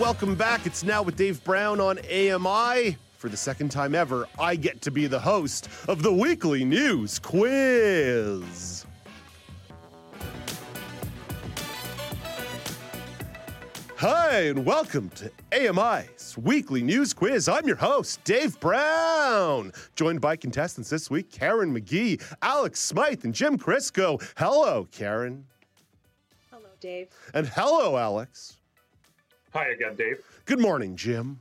Welcome back. It's now with Dave Brown on AMI. For the second time ever, I get to be the host of the weekly news quiz. Hi, and welcome to AMI's weekly news quiz. I'm your host, Dave Brown, joined by contestants this week Karen McGee, Alex Smythe, and Jim Crisco. Hello, Karen. Hello, Dave. And hello, Alex. Hi again, Dave. Good morning, Jim.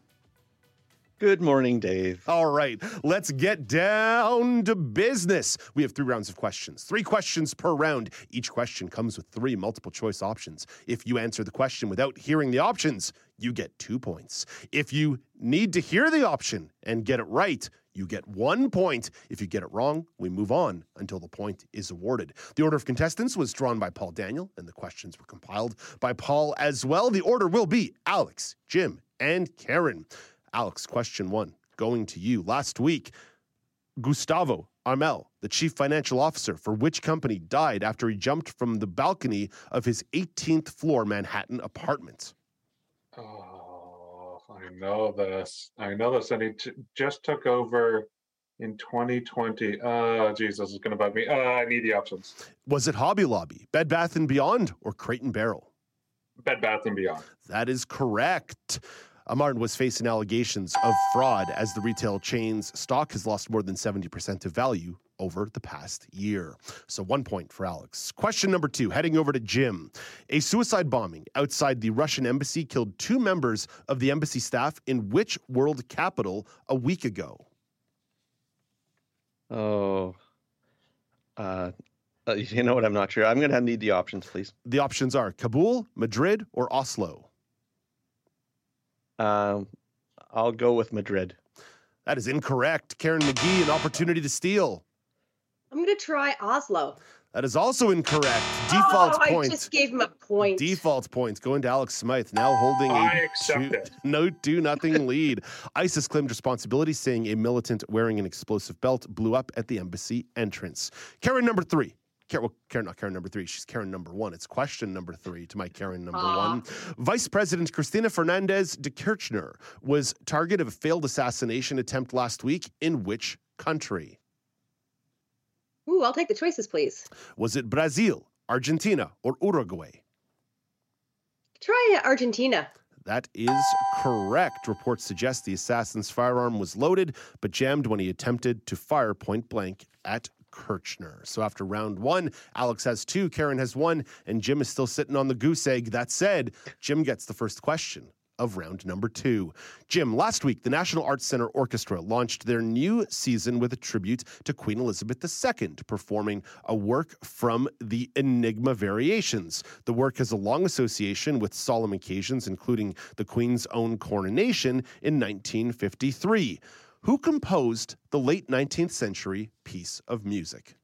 Good morning, Dave. All right, let's get down to business. We have three rounds of questions, three questions per round. Each question comes with three multiple choice options. If you answer the question without hearing the options, you get two points. If you need to hear the option and get it right, you get one point. If you get it wrong, we move on until the point is awarded. The order of contestants was drawn by Paul Daniel, and the questions were compiled by Paul as well. The order will be Alex, Jim, and Karen. Alex, question one going to you. Last week, Gustavo Arnal, the chief financial officer for which company, died after he jumped from the balcony of his 18th floor Manhattan apartment? I know this. I know this. And he j- just took over in 2020. Oh, Jesus, is going to bug me. Uh, I need the options. Was it Hobby Lobby, Bed Bath and Beyond, or Crate and Barrel? Bed Bath and Beyond. That is correct. Arnal was facing allegations of fraud as the retail chain's stock has lost more than 70% of value over the past year. So, one point for Alex. Question number two, heading over to Jim. A suicide bombing outside the Russian embassy killed two members of the embassy staff in which world capital a week ago? Oh, uh, uh, you know what? I'm not sure. I'm going to need the options, please. The options are Kabul, Madrid, or Oslo. Um, I'll go with Madrid. That is incorrect. Karen McGee, an opportunity to steal. I'm going to try Oslo. That is also incorrect. Default oh, point. I just gave him a point. Default points going to Alex Smythe, now holding I a two, no do nothing lead. ISIS claimed responsibility, saying a militant wearing an explosive belt blew up at the embassy entrance. Karen number three. Karen, well, Karen, not Karen number three. She's Karen number one. It's question number three to my Karen number one. Vice President Cristina Fernandez de Kirchner was target of a failed assassination attempt last week in which country? Ooh, I'll take the choices, please. Was it Brazil, Argentina, or Uruguay? Try Argentina. That is correct. Reports suggest the assassin's firearm was loaded, but jammed when he attempted to fire point blank at Kirchner. So after round one, Alex has two, Karen has one, and Jim is still sitting on the goose egg. That said, Jim gets the first question of round number two. Jim, last week, the National Arts Center Orchestra launched their new season with a tribute to Queen Elizabeth II, performing a work from the Enigma Variations. The work has a long association with solemn occasions, including the Queen's own coronation in 1953. Who composed the late 19th century piece of music?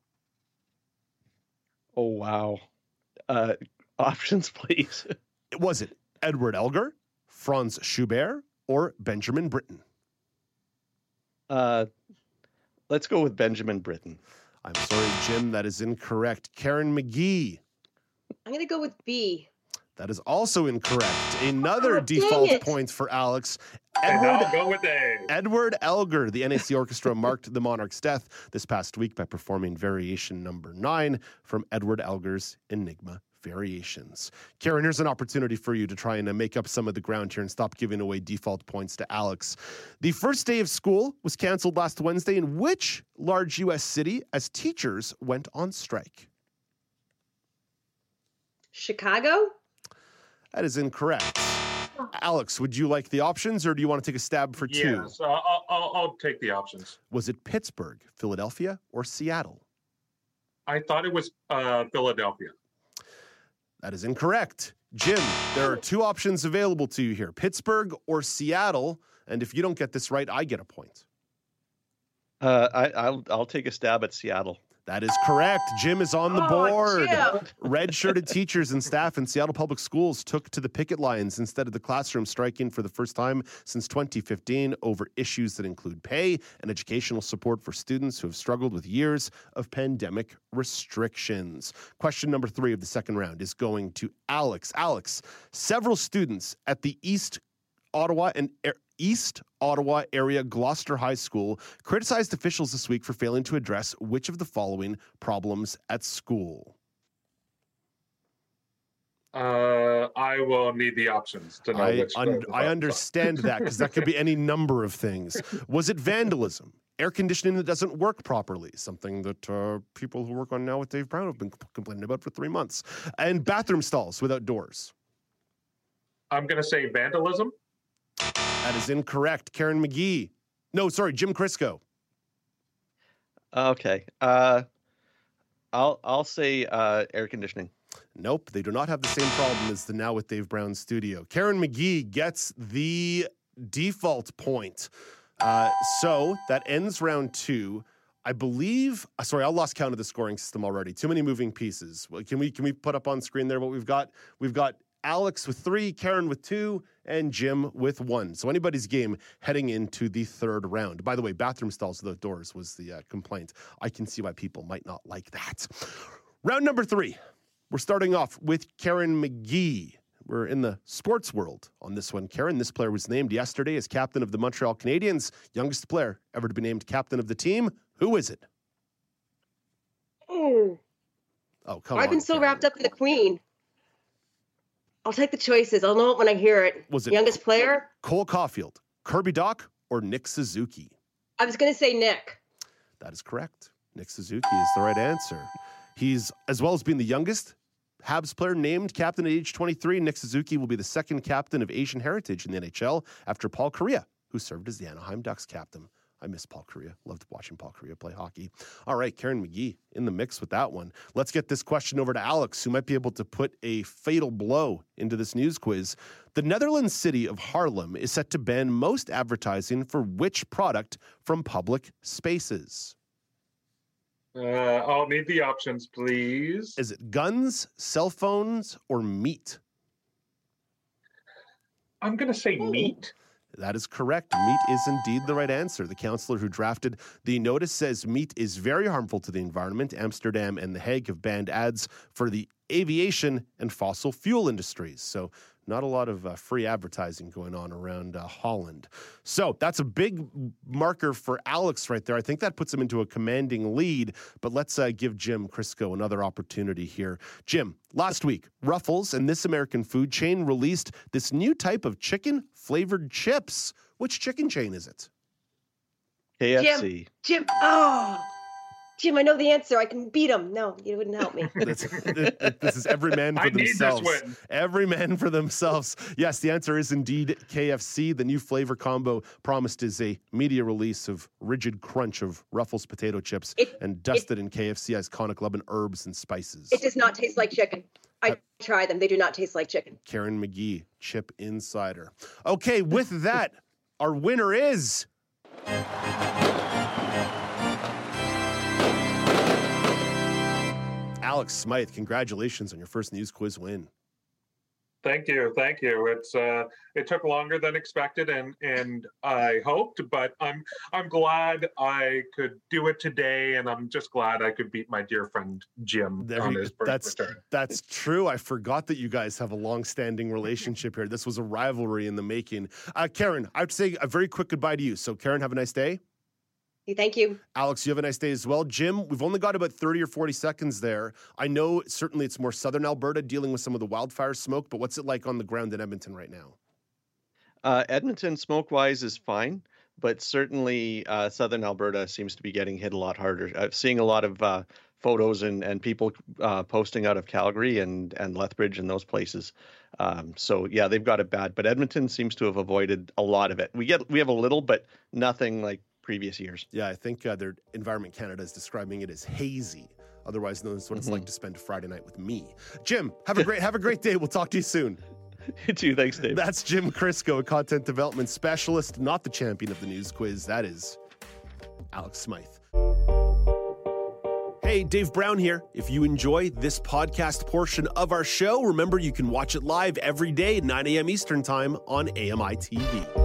Oh, wow. Uh, options, please. Was it Edward Elgar, Franz Schubert, or Benjamin Britten? Uh, let's go with Benjamin Britten. I'm sorry, Jim, that is incorrect. Karen McGee, I'm going to go with B. that is also incorrect. Another Oh, default it. point for Alex. And Edward I'll go with A. Edward Elgar, the NAC Orchestra, marked the monarch's death this past week by performing variation number nine from Edward Elgar's Enigma Variations. Karen, here's an opportunity for you to try and uh, make up some of the ground here and stop giving away default points to Alex. The first day of school was canceled last Wednesday in which large U.S. city as teachers went on strike? Chicago? That is incorrect. Alex, would you like the options or do you want to take a stab for two? Yeah, so I'll, I'll, I'll take the options. Was it Pittsburgh, Philadelphia, or Seattle? I thought it was uh, Philadelphia. That is incorrect. Jim, there are two options available to you here Pittsburgh or Seattle. And if you don't get this right, I get a point. Uh, I, I'll I'll take a stab at Seattle. That is correct. Jim is on the Oh, board. Red shirted teachers and staff in Seattle Public Schools took to the picket lines instead of the classroom, striking for the first time since 2015 over issues that include pay and educational support for students who have struggled with years of pandemic restrictions. Question number three of the second round is going to Alex. Alex, several students at the East Ottawa and East Ottawa area Gloucester High School criticized officials this week for failing to address which of the following problems at school. Uh, I will need the options to know I, which. un- I understand that because that could be any number of things. Was it vandalism? Air conditioning that doesn't work properly, something that uh, people who work on now with Dave Brown have been complaining about for three months, and bathroom stalls without doors. I'm going to say vandalism. That is incorrect. Karen McGee. No, sorry, Jim Crisco. Okay. Uh, I'll I'll say uh, air conditioning. Nope, they do not have the same problem as the Now with Dave Brown studio. Karen McGee gets the default point. Uh, so that ends round two. I believe. uh, Sorry, I lost count of the scoring system already. Too many moving pieces. Can we can we put up on screen there what we've got? We've got Alex with three, Karen with two, and Jim with one. So anybody's game heading into the third round. By the way, bathroom stalls without doors was the uh, complaint. I can see why people might not like that. Round number three. We're starting off with Karen McGee. We're in the sports world on this one. Karen, this player was named yesterday as captain of the Montreal Canadiens, youngest player ever to be named captain of the team. Who is it? Oh, Oh, come I've on. been so Karen. wrapped up in the Queen. I'll take the choices. I'll know it when I hear it. Was it- youngest player? Cole Caufield, Kirby Dach, or Nick Suzuki? I was going to say Nick. That is correct. Nick Suzuki is the right answer. He's, as well as being the youngest Habs player named captain at age 23, Nick Suzuki will be the second captain of Asian heritage in the NHL after Paul Kariya, who served as the Anaheim Ducks captain. I miss Paul Kariya. Loved watching Paul Kariya play hockey. All right, Karen McGee in the mix with that one. Let's get this question over to Alex, who might be able to put a fatal blow into this news quiz. The Netherlands city of Haarlem is set to ban most advertising for which product from public spaces? Uh, I'll need the options, please. Is it guns, cell phones, or meat? I'm going to say meat. That is correct. Meat is indeed the right answer. The counselor who drafted the notice says meat is very harmful to the environment. Amsterdam and The Hague have banned ads for the aviation and fossil fuel industries. So, not a lot of uh, free advertising going on around uh, Holland. So, that's a big marker for Alex right there. I think that puts him into a commanding lead. But let's uh, give Jim Crisco another opportunity here. Jim, last week, Ruffles and this American food chain released this new type of chicken flavored chips. Which chicken chain is it? KFC. Jim. Oh, Jim, I know the answer. I can beat him. No, you wouldn't help me. That's, this is every man for I need this themselves. win. Every man for themselves. Yes, the answer is indeed KFC. The new flavor combo promised is a media release of rigid crunch of Ruffles potato chips It- and dusted in KFC iconic Lebanon herbs and spices. It does not taste like chicken. I uh, try them. They do not taste like chicken. Karen McGee, Chip Insider. Okay, with that, our winner is. Alex Smythe, congratulations on your first news quiz win. Thank you, thank you. It's uh, it took longer than expected, and and I hoped, but I'm I'm glad I could do it today, and I'm just glad I could beat my dear friend Jim There on his birth that's return. that's true. I forgot that you guys have a long-standing relationship here. This was a rivalry in the making. Uh, Karen, I'd say a very quick goodbye to you. So, Karen, have a nice day. Thank you. Alex, you have a nice day as well. Jim, we've only got about 30 or 40 seconds there. I know certainly it's more southern Alberta dealing with some of the wildfire smoke, but what's it like on the ground in Edmonton right now? Uh, Edmonton smoke wise is fine, but certainly uh, southern Alberta seems to be getting hit a lot harder. I'm seeing a lot of uh, photos and, and people uh, posting out of Calgary and, and Lethbridge and those places. Um, so yeah, they've got it bad, but Edmonton seems to have avoided a lot of it. We get we have a little, but nothing like previous years. Yeah, I think uh, their Environment Canada is describing it as hazy otherwise known as what it's Mm-hmm. like to spend a Friday night with me. Jim, have a great have a great day. We'll talk to you soon. You too. Thanks, Dave. That's Jim Crisco, a content development specialist, not the champion of the news quiz. That is Alex Smythe. Hey, Dave Brown here. If you enjoy this podcast portion of our show, remember you can watch it live every day at 9 a.m. Eastern Time on AMI TV.